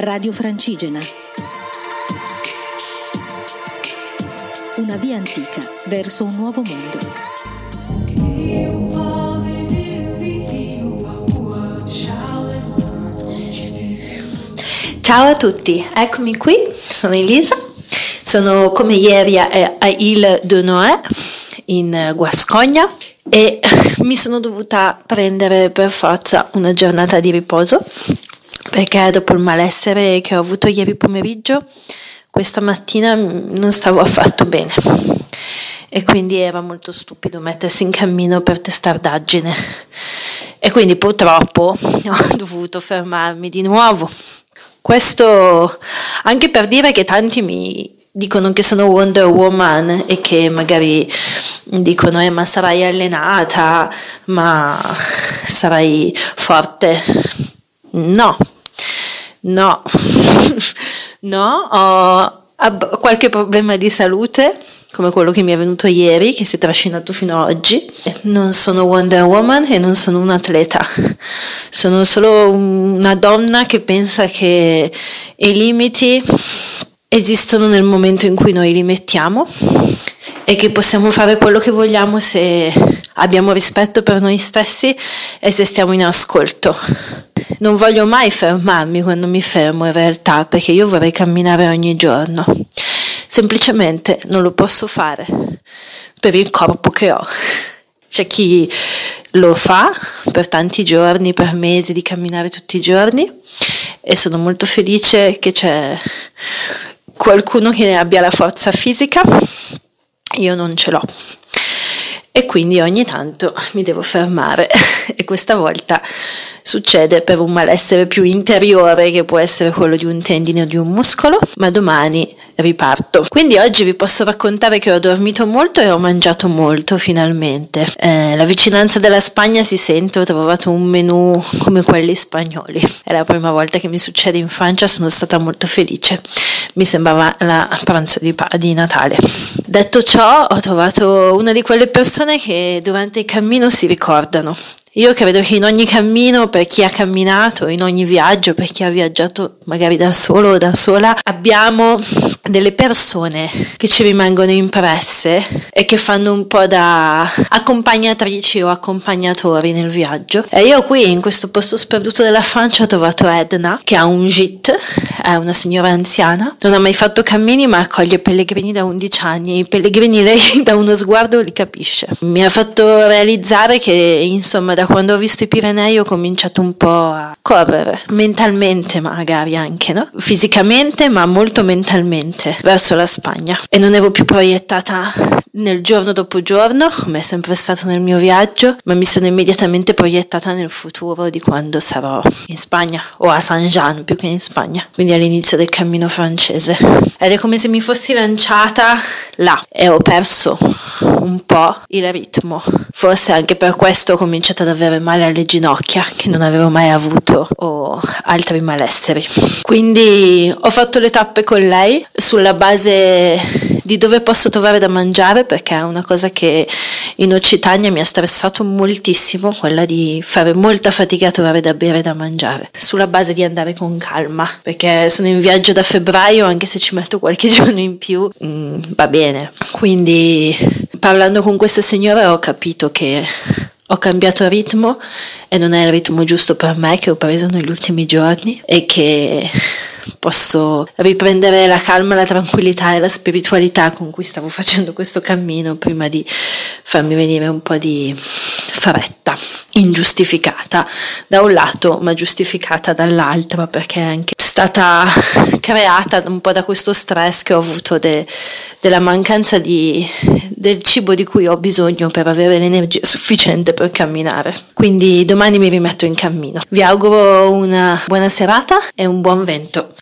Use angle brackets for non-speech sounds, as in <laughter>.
Radio Francigena. Una via antica verso un nuovo mondo. Ciao a tutti, eccomi qui, sono Elisa, sono come ieri a, a Ile de Noé in Guascogna e <laughs> mi sono dovuta prendere per forza una giornata di riposo perché dopo il malessere che ho avuto ieri pomeriggio, questa mattina non stavo affatto bene e quindi era molto stupido mettersi in cammino per testardaggine e quindi purtroppo <laughs> ho dovuto fermarmi di nuovo. Questo anche per dire che tanti mi dicono che sono Wonder Woman e che magari dicono eh, ma sarai allenata, ma sarai forte. No, no, <laughs> no, ho qualche problema di salute come quello che mi è venuto ieri, che si è trascinato fino ad oggi. Non sono Wonder Woman e non sono un atleta, sono solo una donna che pensa che i limiti esistono nel momento in cui noi li mettiamo e che possiamo fare quello che vogliamo se abbiamo rispetto per noi stessi e se stiamo in ascolto. Non voglio mai fermarmi quando mi fermo in realtà perché io vorrei camminare ogni giorno. Semplicemente non lo posso fare per il corpo che ho. C'è chi lo fa per tanti giorni, per mesi di camminare tutti i giorni e sono molto felice che c'è qualcuno che ne abbia la forza fisica. Io non ce l'ho e quindi ogni tanto mi devo fermare <laughs> e questa volta succede per un malessere più interiore che può essere quello di un tendine o di un muscolo, ma domani riparto. Quindi oggi vi posso raccontare che ho dormito molto e ho mangiato molto finalmente. Eh, la vicinanza della Spagna si sente, ho trovato un menù come quelli spagnoli. È la prima volta che mi succede in Francia, sono stata molto felice. Mi sembrava la pranzo di, di Natale. Detto ciò, ho trovato una di quelle persone che durante il cammino si ricordano io credo che in ogni cammino, per chi ha camminato, in ogni viaggio, per chi ha viaggiato magari da solo o da sola, abbiamo delle persone che ci rimangono impresse e che fanno un po' da accompagnatrici o accompagnatori nel viaggio. E io qui in questo posto sperduto della Francia ho trovato Edna, che ha un git, è una signora anziana, non ha mai fatto cammini ma accoglie pellegrini da 11 anni. I pellegrini lei <laughs> da uno sguardo li capisce. Mi ha fatto realizzare che insomma da quando ho visto i Pirenei ho cominciato un po' a correre, mentalmente magari anche, no? Fisicamente, ma molto mentalmente, verso la Spagna. E non ero più proiettata nel giorno dopo giorno, come è sempre stato nel mio viaggio, ma mi sono immediatamente proiettata nel futuro di quando sarò in Spagna, o a Saint Jean più che in Spagna, quindi all'inizio del cammino francese. Ed è come se mi fossi lanciata là e ho perso un po' il ritmo. Forse anche per questo ho cominciato ad avere male alle ginocchia, che non avevo mai avuto, o altri malesseri. Quindi ho fatto le tappe con lei sulla base di dove posso trovare da mangiare perché è una cosa che in Occitania mi ha stressato moltissimo, quella di fare molta fatica a trovare da bere e da mangiare, sulla base di andare con calma, perché sono in viaggio da febbraio, anche se ci metto qualche <laughs> giorno in più, mm, va bene. Quindi parlando con questa signora ho capito che ho cambiato ritmo e non è il ritmo giusto per me che ho preso negli ultimi giorni e che posso riprendere la calma, la tranquillità e la spiritualità con cui stavo facendo questo cammino prima di farmi venire un po' di fretta ingiustificata da un lato ma giustificata dall'altro perché anche stata creata un po' da questo stress che ho avuto de, della mancanza di, del cibo di cui ho bisogno per avere l'energia sufficiente per camminare. Quindi domani mi rimetto in cammino. Vi auguro una buona serata e un buon vento